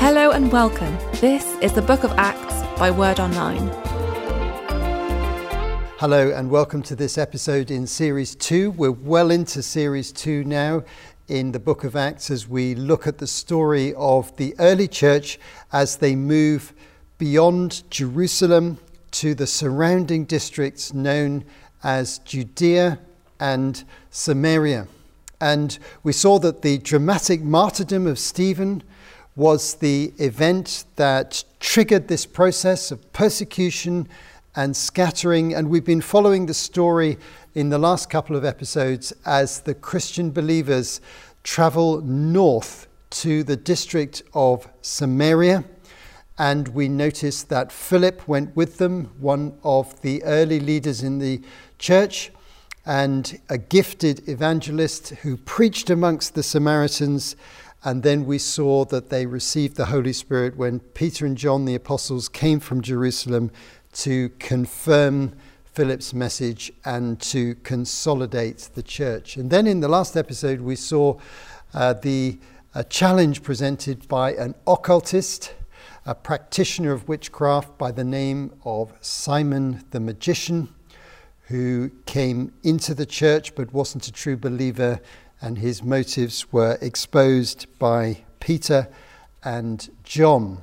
Hello and welcome. This is the Book of Acts by Word Online. Hello and welcome to this episode in Series 2. We're well into Series 2 now in the book of Acts as we look at the story of the early church as they move beyond Jerusalem to the surrounding districts known as Judea and Samaria. And we saw that the dramatic martyrdom of Stephen was the event that triggered this process of persecution and scattering. And we've been following the story in the last couple of episodes as the Christian believers travel north to the district of Samaria. And we noticed that Philip went with them, one of the early leaders in the church, and a gifted evangelist who preached amongst the Samaritans. And then we saw that they received the Holy Spirit when Peter and John, the apostles, came from Jerusalem to confirm Philip's message and to consolidate the church. And then in the last episode, we saw uh, the challenge presented by an occultist, a practitioner of witchcraft by the name of Simon the Magician, who came into the church but wasn't a true believer, and his motives were exposed by Peter and John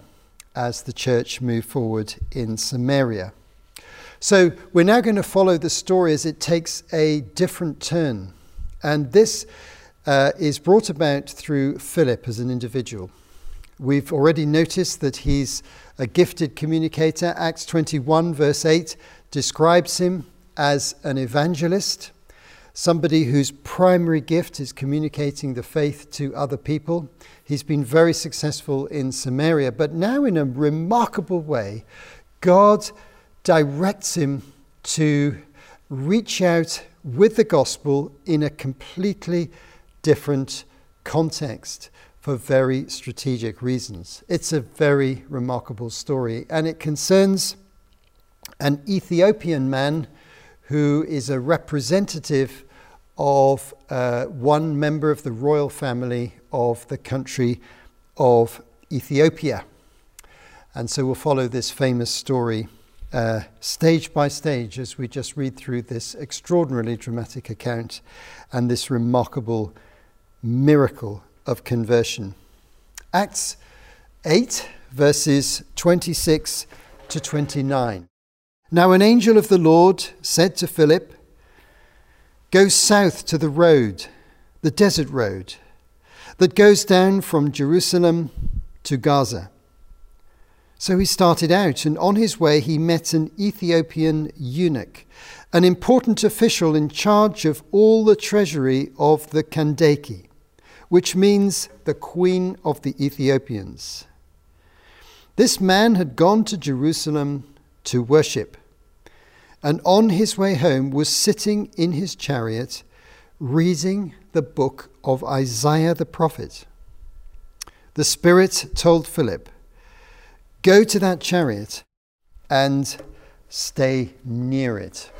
as the church moved forward in Samaria. So we're now going to follow the story as it takes a different turn. And this uh, is brought about through Philip as an individual. We've already noticed that he's a gifted communicator. Acts 21, verse 8, describes him as an evangelist, somebody whose primary gift is communicating the faith to other people. He's been very successful in Samaria, but now, in a remarkable way, God directs him to reach out with the gospel in a completely different context for very strategic reasons. It's a very remarkable story, and it concerns an Ethiopian man who is a representative of uh, one member of the royal family of the country of Ethiopia. And so we'll follow this famous story uh, stage by stage as we just read through this extraordinarily dramatic account and this remarkable miracle of conversion. Acts 8, verses 26 to 29. Now, an angel of the Lord said to Philip, Go south to the road, the desert road, that goes down from Jerusalem to Gaza. So he started out, and on his way he met an Ethiopian eunuch, an important official in charge of all the treasury of the Kandake, which means the queen of the Ethiopians. This man had gone to Jerusalem to worship, and on his way home was sitting in his chariot reading the book of Isaiah the prophet. The Spirit told Philip, Go to that chariot and stay near it.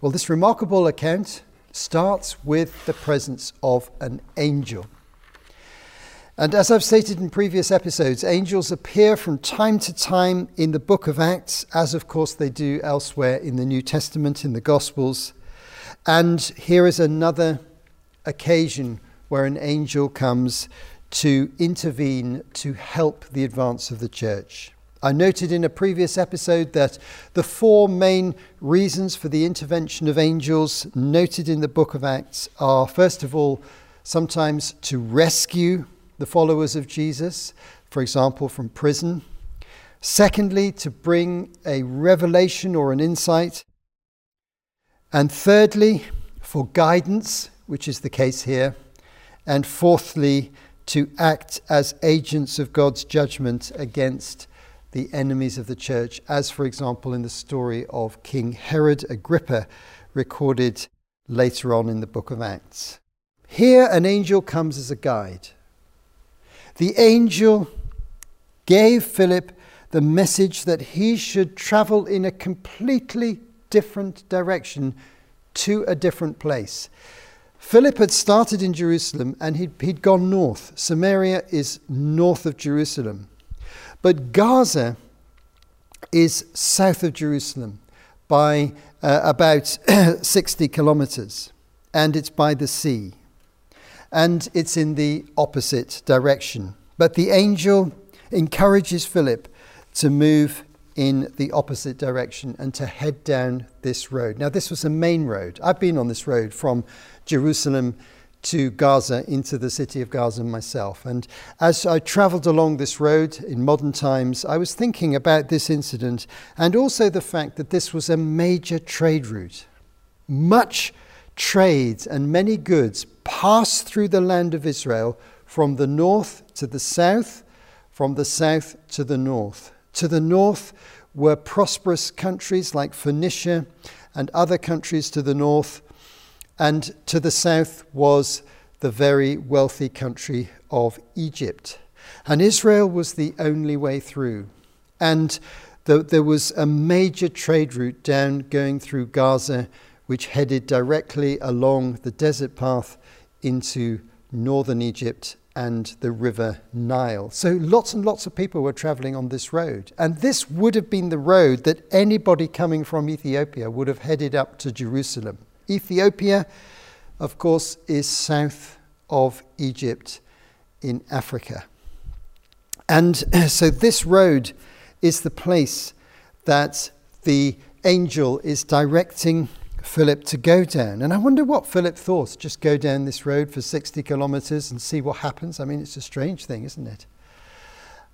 Well, this remarkable account starts with the presence of an angel. And as I've stated in previous episodes, angels appear from time to time in the book of Acts, as of course they do elsewhere in the New Testament, in the Gospels. And here is another occasion where an angel comes to intervene to help the advance of the church. I noted in a previous episode that the four main reasons for the intervention of angels noted in the book of Acts are, first of all, sometimes to rescue the followers of Jesus, for example, from prison. Secondly, to bring a revelation or an insight. And thirdly, for guidance, which is the case here. And fourthly, to act as agents of God's judgment against the enemies of the church, as, for example, in the story of King Herod Agrippa, recorded later on in the book of Acts. Here, an angel comes as a guide. The angel gave Philip the message that he should travel in a completely different direction to a different place. Philip had started in Jerusalem and he'd, he'd gone north. Samaria is north of Jerusalem. But Gaza is south of Jerusalem by uh, about 60 kilometers, and it's by the sea. And it's in the opposite direction. But the angel encourages Philip to move in the opposite direction and to head down this road. Now, this was a main road. I've been on this road from Jerusalem to Gaza into the city of Gaza myself. And as I traveled along this road in modern times, I was thinking about this incident and also the fact that this was a major trade route. Much trade and many goods passed through the land of Israel from the north to the south, from the south to the north. To the north were prosperous countries like Phoenicia and other countries to the north and to the south was the very wealthy country of Egypt. And Israel was the only way through. And the, there was a major trade route down going through Gaza, which headed directly along the desert path into northern Egypt and the river Nile. So lots and lots of people were traveling on this road. And this would have been the road that anybody coming from Ethiopia would have headed up to Jerusalem. Ethiopia, of course, is south of Egypt in Africa. And so this road is the place that the angel is directing Philip to go down. And I wonder what Philip thought just go down this road for 60 kilometers and see what happens. I mean, it's a strange thing, isn't it?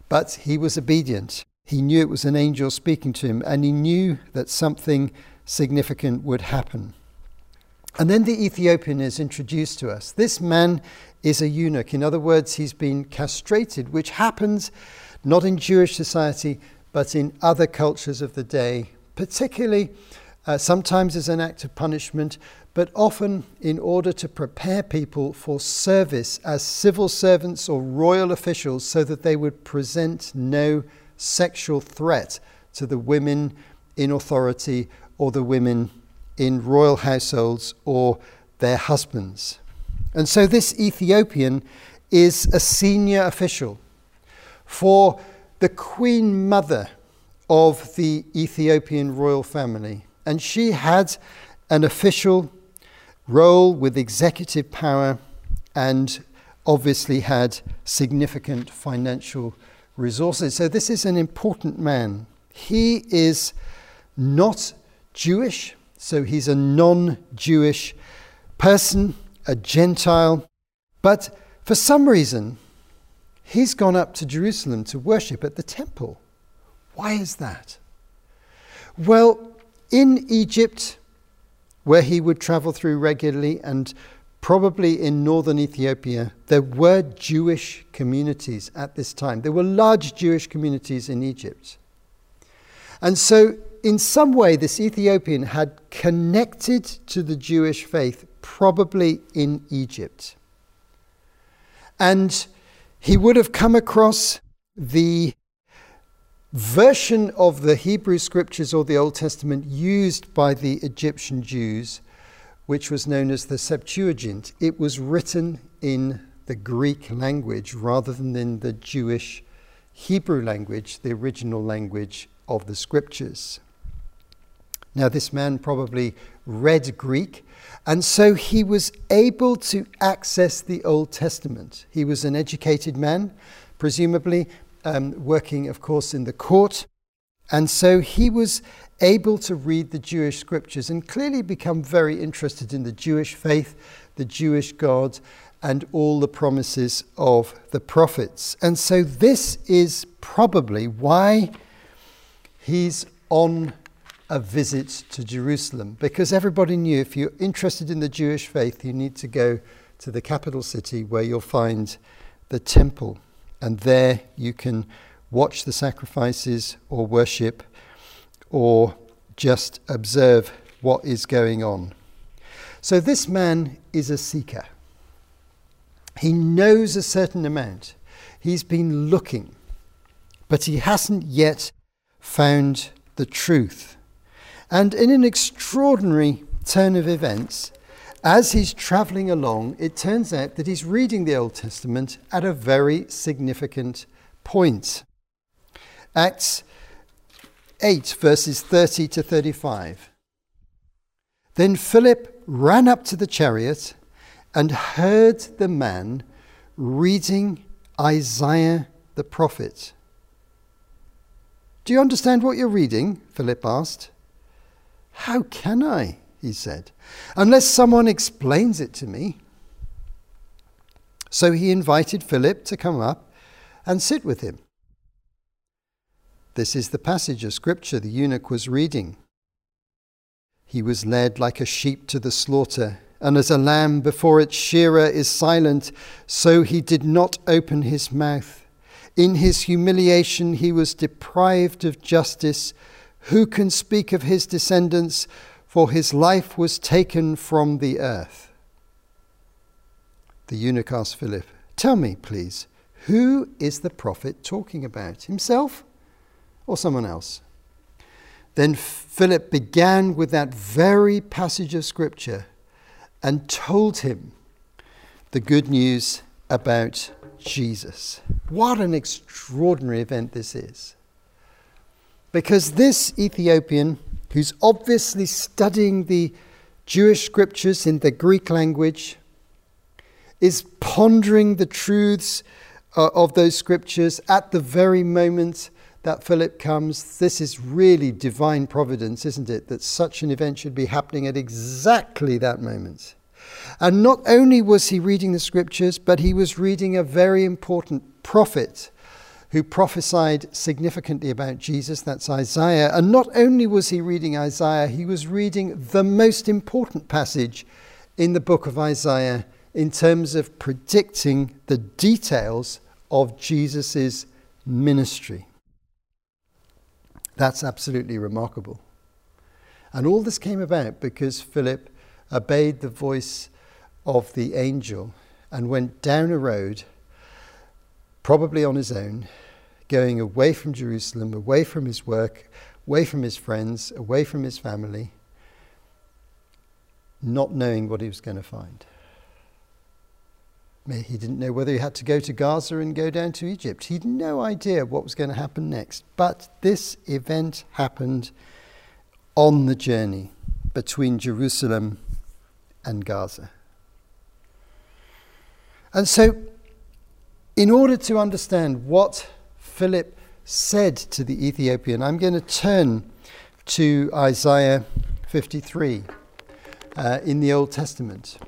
But he was obedient. He knew it was an angel speaking to him, and he knew that something significant would happen. And then the Ethiopian is introduced to us. This man is a eunuch. In other words, he's been castrated, which happens not in Jewish society, but in other cultures of the day, particularly uh, sometimes as an act of punishment, but often in order to prepare people for service as civil servants or royal officials so that they would present no sexual threat to the women in authority or the women in royal households or their husbands. And so this Ethiopian is a senior official for the queen mother of the Ethiopian royal family. And she had an official role with executive power and obviously had significant financial resources. So this is an important man. He is not Jewish, so he's a non Jewish person, a Gentile. But for some reason, he's gone up to Jerusalem to worship at the temple. Why is that? Well, in Egypt, where he would travel through regularly, and probably in northern Ethiopia, there were Jewish communities at this time. There were large Jewish communities in Egypt. And so in some way, this Ethiopian had connected to the Jewish faith, probably in Egypt. And he would have come across the version of the Hebrew scriptures or the Old Testament used by the Egyptian Jews, which was known as the Septuagint. It was written in the Greek language rather than in the Jewish Hebrew language, the original language of the scriptures. Now, this man probably read Greek, and so he was able to access the Old Testament. He was an educated man, presumably um, working, of course, in the court, and so he was able to read the Jewish scriptures and clearly become very interested in the Jewish faith, the Jewish God, and all the promises of the prophets. And so this is probably why he's on a visit to Jerusalem because everybody knew if you're interested in the Jewish faith, you need to go to the capital city where you'll find the temple. And there you can watch the sacrifices or worship or just observe what is going on. So this man is a seeker. He knows a certain amount. He's been looking, but he hasn't yet found the truth. And in an extraordinary turn of events, as he's traveling along, it turns out that he's reading the Old Testament at a very significant point. Acts 8, verses 30 to 35. Then Philip ran up to the chariot and heard the man reading Isaiah the prophet. Do you understand what you're reading? Philip asked. How can I? He said, unless someone explains it to me. So he invited Philip to come up and sit with him. This is the passage of scripture the eunuch was reading. He was led like a sheep to the slaughter, and as a lamb before its shearer is silent, so he did not open his mouth. In his humiliation, he was deprived of justice. Who can speak of his descendants? For his life was taken from the earth. The eunuch asked Philip, Tell me, please, who is the prophet talking about? Himself or someone else? Then Philip began with that very passage of Scripture and told him the good news about Jesus. What an extraordinary event this is. Because this Ethiopian, who's obviously studying the Jewish scriptures in the Greek language, is pondering the truths uh, of those scriptures at the very moment that Philip comes. This is really divine providence, isn't it? That such an event should be happening at exactly that moment. And not only was he reading the scriptures, but he was reading a very important prophet who prophesied significantly about Jesus. That's Isaiah. And not only was he reading Isaiah, he was reading the most important passage in the book of Isaiah in terms of predicting the details of Jesus' ministry. That's absolutely remarkable. And all this came about because Philip obeyed the voice of the angel and went down a road, probably on his own, going away from Jerusalem, away from his work, away from his friends, away from his family, not knowing what he was going to find. He didn't know whether he had to go to Gaza and go down to Egypt. He had no idea what was going to happen next. But this event happened on the journey between Jerusalem and Gaza. And so, in order to understand what Philip said to the Ethiopian, I'm going to turn to Isaiah 53 uh, in the Old Testament.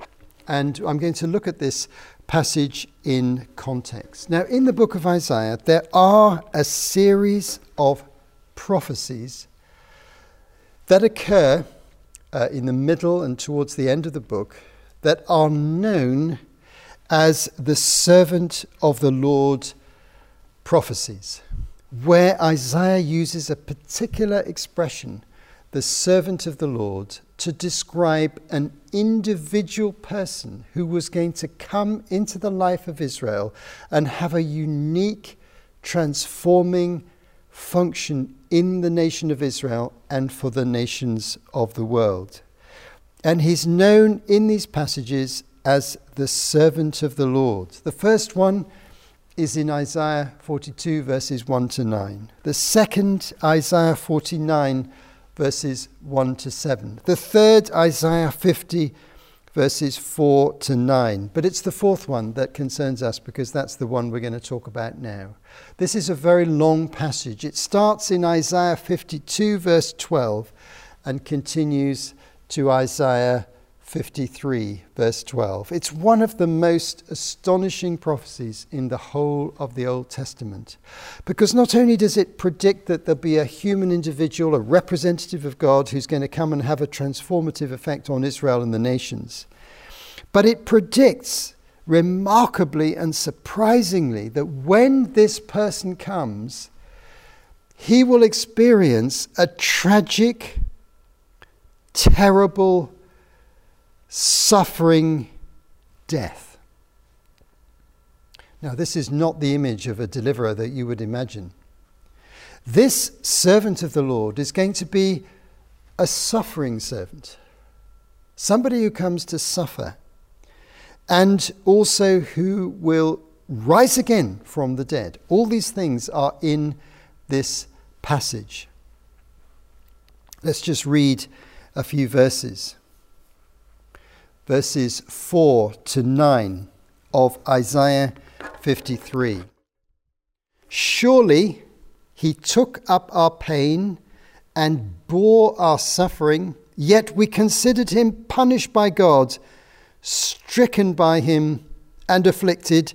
And I'm going to look at this passage in context. Now, in the book of Isaiah, there are a series of prophecies that occur uh, in the middle and towards the end of the book that are known as the servant of the Lord prophecies, where Isaiah uses a particular expression, the servant of the Lord, to describe an individual person who was going to come into the life of Israel and have a unique, transforming function in the nation of Israel and for the nations of the world. And he's known in these passages as the servant of the Lord. The first one is in Isaiah 42, verses 1 to 9. The second, Isaiah 49, verses 1 to 7. The third, Isaiah 50, verses 4 to 9. But it's the fourth one that concerns us because that's the one we're going to talk about now. This is a very long passage. It starts in Isaiah 52, verse 12, and continues to Isaiah 53, verse 12. It's one of the most astonishing prophecies in the whole of the Old Testament because not only does it predict that there'll be a human individual, a representative of God, who's going to come and have a transformative effect on Israel and the nations, but it predicts remarkably and surprisingly that when this person comes, he will experience a tragic, terrible, suffering death. Now, this is not the image of a deliverer that you would imagine. This servant of the Lord is going to be a suffering servant. somebody who comes to suffer, and also who will rise again from the dead. All these things are in this passage. Let's just read a few verses. Verses 4 to 9 of Isaiah 53. Surely he took up our pain and bore our suffering, yet we considered him punished by God, stricken by him, and afflicted.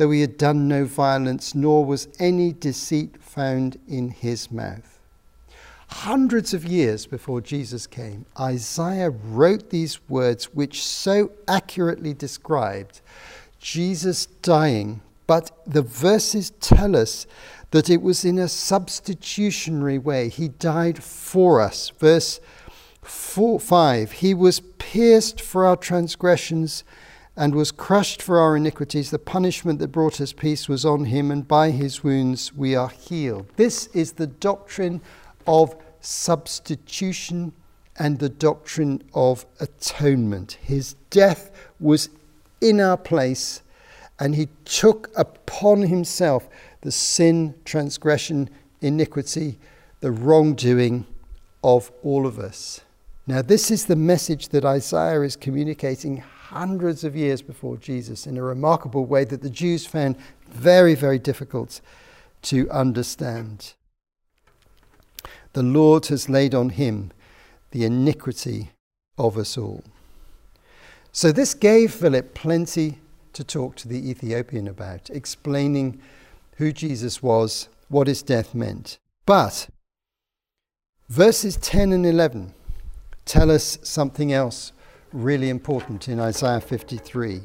though he had done no violence, nor was any deceit found in his mouth. Hundreds of years before Jesus came, Isaiah wrote these words which so accurately described Jesus dying, but the verses tell us that it was in a substitutionary way. He died for us. Verse Four, 5 He was pierced for our transgressions and was crushed for our iniquities. The punishment that brought us peace was on him, and by his wounds we are healed. This is the doctrine of substitution and the doctrine of atonement. His death was in our place, and he took upon himself the sin, transgression, iniquity, the wrongdoing of all of us. Now, this is the message that Isaiah is communicating hundreds of years before Jesus in a remarkable way that the Jews found very, very difficult to understand. The Lord has laid on him the iniquity of us all. So, this gave Philip plenty to talk to the Ethiopian about, explaining who Jesus was, what his death meant. But verses 10 and 11 tell us something else really important in Isaiah 53.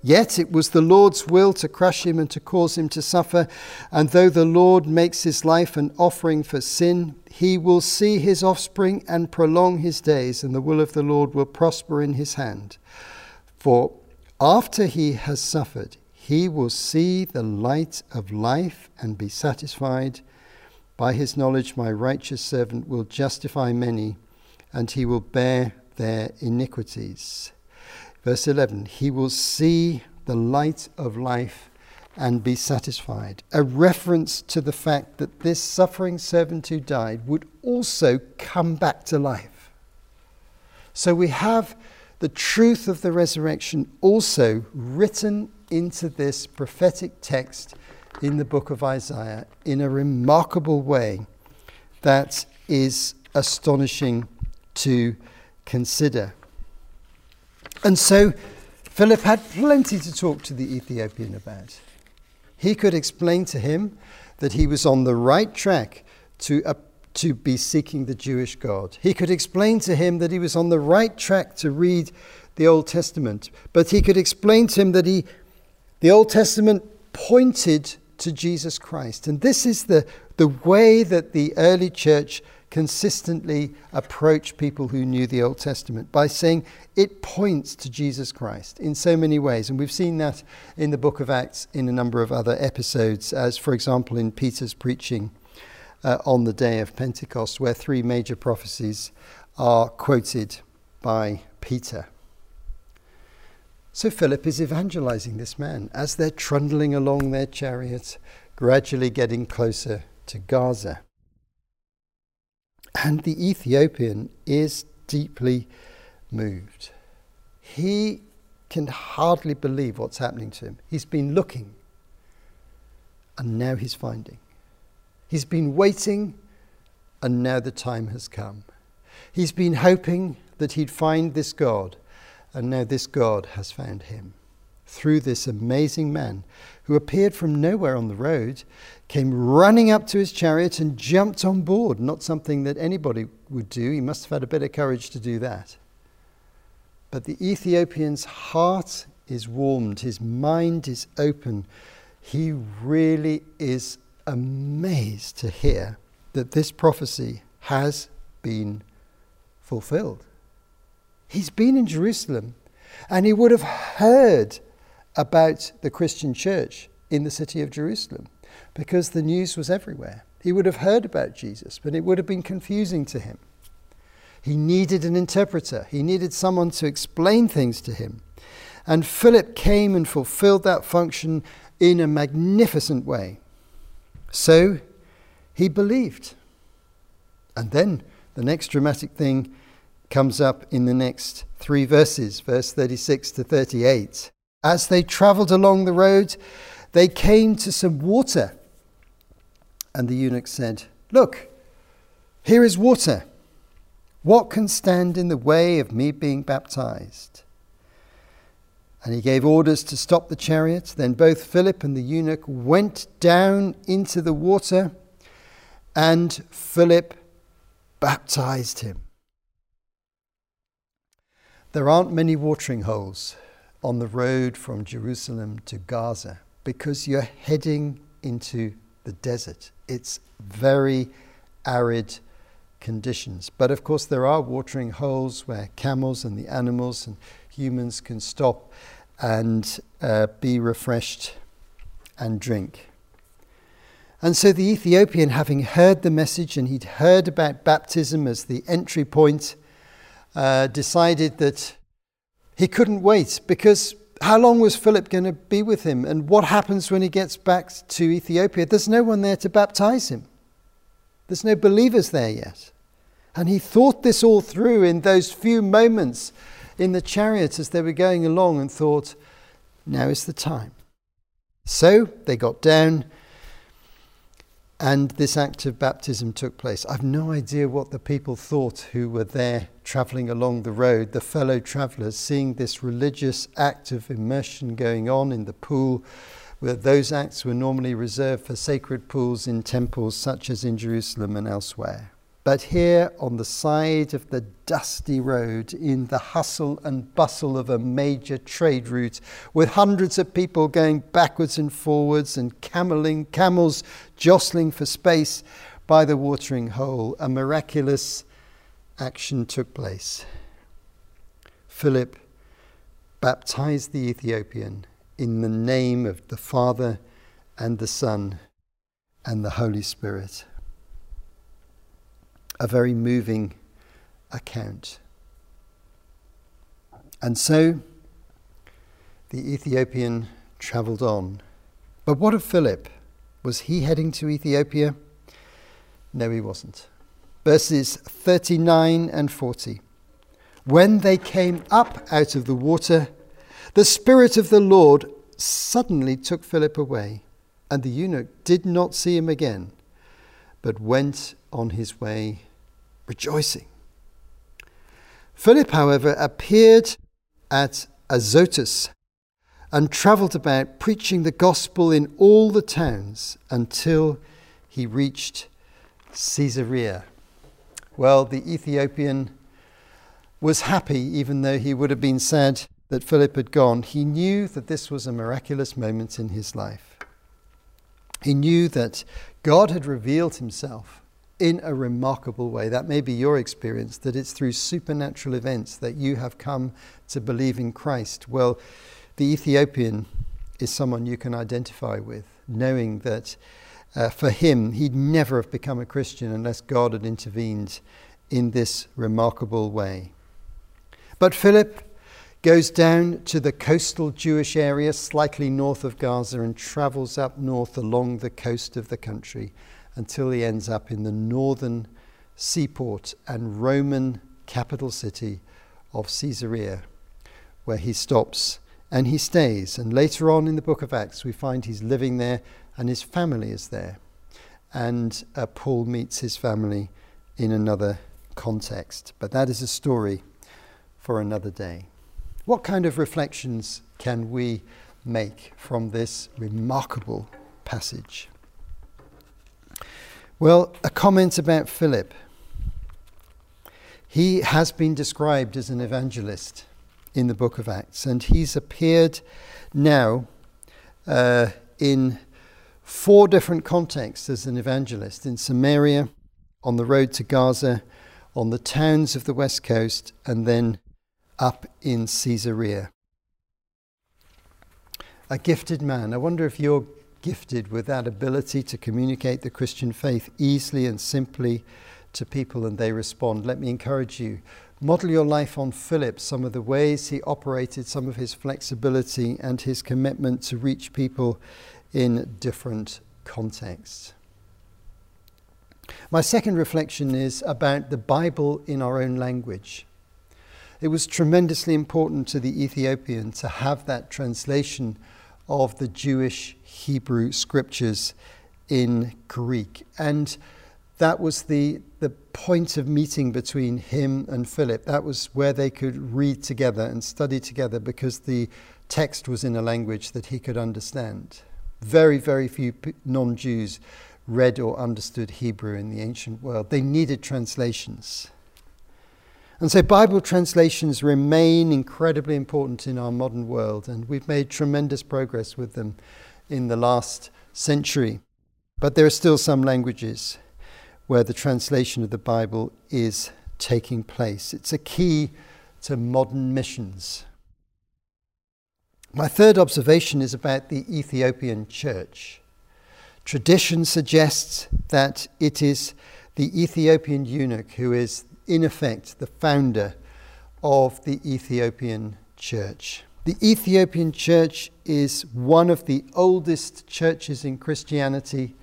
Yet it was the Lord's will to crush him and to cause him to suffer. And though the Lord makes his life an offering for sin, he will see his offspring and prolong his days, and the will of the Lord will prosper in his hand. For after he has suffered, he will see the light of life and be satisfied. By his knowledge, my righteous servant will justify many and he will bear their iniquities. Verse 11 He will see the light of life and be satisfied. A reference to the fact that this suffering servant who died would also come back to life. So we have the truth of the resurrection also written into this prophetic text in the book of Isaiah in a remarkable way that is astonishing to consider. And so Philip had plenty to talk to the Ethiopian about. He could explain to him that he was on the right track to, uh, to be seeking the Jewish God. He could explain to him that he was on the right track to read the Old Testament. But he could explain to him that he, the Old Testament pointed to Jesus Christ. And this is the, the way that the early church consistently approach people who knew the Old Testament by saying it points to Jesus Christ in so many ways. And we've seen that in the book of Acts in a number of other episodes, as for example in Peter's preaching uh, on the day of Pentecost, where three major prophecies are quoted by Peter. So Philip is evangelizing this man as they're trundling along their chariot, gradually getting closer to Gaza. And the Ethiopian is deeply moved. He can hardly believe what's happening to him. He's been looking, and now he's finding. He's been waiting, and now the time has come. He's been hoping that he'd find this God, and now this God has found him. Through this amazing man who appeared from nowhere on the road, came running up to his chariot and jumped on board. Not something that anybody would do. He must have had a bit of courage to do that. But the Ethiopian's heart is warmed, his mind is open. He really is amazed to hear that this prophecy has been fulfilled. He's been in Jerusalem and he would have heard about the Christian church in the city of Jerusalem because the news was everywhere. He would have heard about Jesus, but it would have been confusing to him. He needed an interpreter, he needed someone to explain things to him. And Philip came and fulfilled that function in a magnificent way. So he believed. And then the next dramatic thing comes up in the next three verses, verse 36 to 38. As they traveled along the road, they came to some water. And the eunuch said, Look, here is water. What can stand in the way of me being baptized? And he gave orders to stop the chariot. Then both Philip and the eunuch went down into the water, and Philip baptized him. There aren't many watering holes on the road from Jerusalem to Gaza because you're heading into the desert. It's very arid conditions. But of course, there are watering holes where camels and the animals and humans can stop and uh, be refreshed and drink. And so the Ethiopian, having heard the message and he'd heard about baptism as the entry point, uh, decided that he couldn't wait because how long was Philip going to be with him? And what happens when he gets back to Ethiopia? There's no one there to baptize him, there's no believers there yet. And he thought this all through in those few moments in the chariot as they were going along and thought, now is the time. So they got down and this act of baptism took place. I've no idea what the people thought who were there traveling along the road, the fellow travelers, seeing this religious act of immersion going on in the pool, where those acts were normally reserved for sacred pools in temples such as in Jerusalem and elsewhere. But here on the side of the dusty road, in the hustle and bustle of a major trade route, with hundreds of people going backwards and forwards and cameling, camels jostling for space by the watering hole, a miraculous action took place. Philip baptized the Ethiopian in the name of the Father and the Son and the Holy Spirit a very moving account. And so the Ethiopian travelled on. But what of Philip? Was he heading to Ethiopia? No, he wasn't. Verses 39 and 40. When they came up out of the water, the Spirit of the Lord suddenly took Philip away, and the eunuch did not see him again, but went on his way rejoicing. Philip, however, appeared at Azotus and travelled about preaching the gospel in all the towns until he reached Caesarea. Well, the Ethiopian was happy, even though he would have been sad that Philip had gone. He knew that this was a miraculous moment in his life. He knew that God had revealed himself in a remarkable way. That may be your experience, that it's through supernatural events that you have come to believe in Christ. Well, the Ethiopian is someone you can identify with, knowing that uh, for him, he'd never have become a Christian unless God had intervened in this remarkable way. But Philip goes down to the coastal Jewish area slightly north of Gaza and travels up north along the coast of the country until he ends up in the northern seaport and Roman capital city of Caesarea, where he stops and he stays. And later on in the book of Acts, we find he's living there and his family is there. and uh, Paul meets his family in another context. But that is a story for another day. What kind of reflections can we make from this remarkable passage? Well, a comment about Philip. He has been described as an evangelist in the book of Acts, and he's appeared now uh, in four different contexts as an evangelist in Samaria, on the road to Gaza, on the towns of the west coast, and then up in Caesarea. A gifted man. I wonder if you're gifted with that ability to communicate the Christian faith easily and simply to people and they respond. Let me encourage you. Model your life on Philip, some of the ways he operated, some of his flexibility, and his commitment to reach people in different contexts. My second reflection is about the Bible in our own language. It was tremendously important to the Ethiopian to have that translation of the Jewish Hebrew scriptures in Greek. And that was the, the point of meeting between him and Philip. That was where they could read together and study together because the text was in a language that he could understand. Very, very few non Jews read or understood Hebrew in the ancient world. They needed translations. And so Bible translations remain incredibly important in our modern world, and we've made tremendous progress with them in the last century. But there are still some languages where the translation of the Bible is taking place. It's a key to modern missions. My third observation is about the Ethiopian church. Tradition suggests that it is the Ethiopian eunuch who is, in effect, the founder of the Ethiopian church. The Ethiopian church is one of the oldest churches in Christianity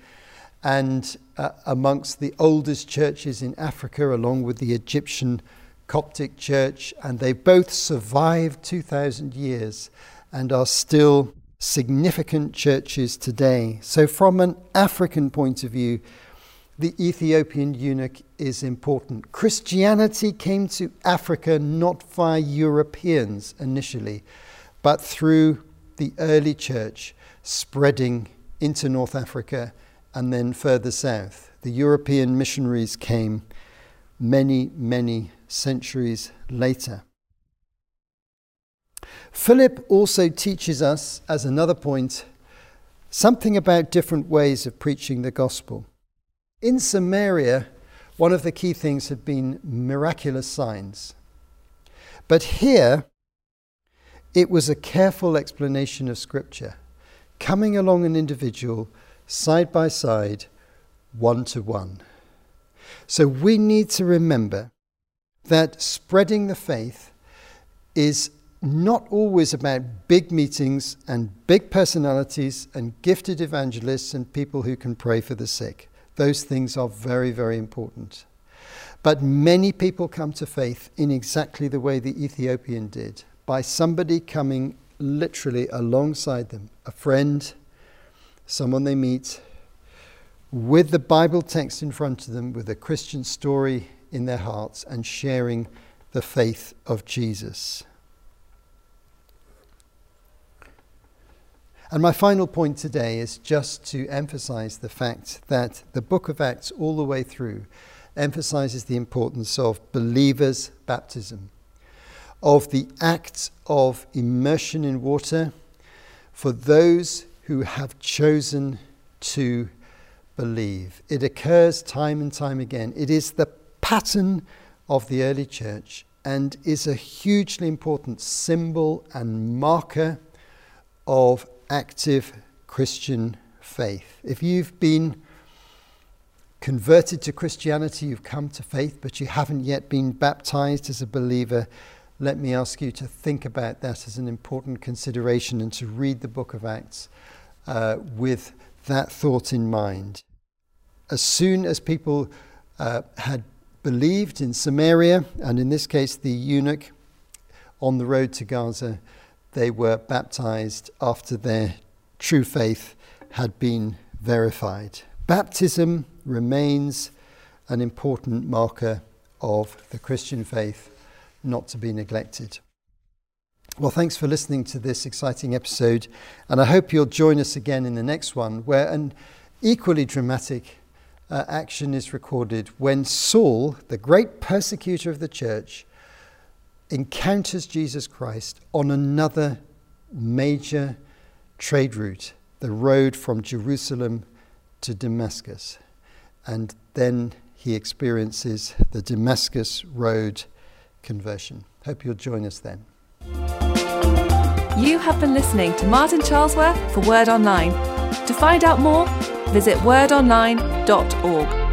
and uh, amongst the oldest churches in Africa, along with the Egyptian Coptic church, and they both survived 2,000 years and are still significant churches today. So, from an African point of view, the Ethiopian eunuch is important. Christianity came to Africa not via Europeans initially, but through the early church spreading into North Africa and then further south. The European missionaries came many, many centuries later. Philip also teaches us, as another point, something about different ways of preaching the gospel. In Samaria, one of the key things had been miraculous signs. But here, it was a careful explanation of Scripture, coming along an individual side by side, one to one. So we need to remember that spreading the faith is not always about big meetings and big personalities and gifted evangelists and people who can pray for the sick. Those things are very, very important. But many people come to faith in exactly the way the Ethiopian did by somebody coming literally alongside them, a friend, someone they meet, with the Bible text in front of them, with a Christian story in their hearts, and sharing the faith of Jesus. And my final point today is just to emphasize the fact that the book of Acts, all the way through, emphasizes the importance of believers' baptism, of the act of immersion in water for those who have chosen to believe. It occurs time and time again. It is the pattern of the early church and is a hugely important symbol and marker of active Christian faith. If you've been converted to Christianity, you've come to faith, but you haven't yet been baptized as a believer, let me ask you to think about that as an important consideration and to read the book of Acts uh, with that thought in mind. As soon as people uh, had believed in Samaria, and in this case the eunuch on the road to Gaza, they were baptized after their true faith had been verified. Baptism remains an important marker of the Christian faith, not to be neglected. Well, thanks for listening to this exciting episode, and I hope you'll join us again in the next one, where an equally dramatic uh, action is recorded when Saul, the great persecutor of the church, encounters Jesus Christ on another major trade route, the road from Jerusalem to Damascus. And then he experiences the Damascus Road conversion. Hope you'll join us then. You have been listening to Martin Charlesworth for Word Online. To find out more, visit wordonline.org.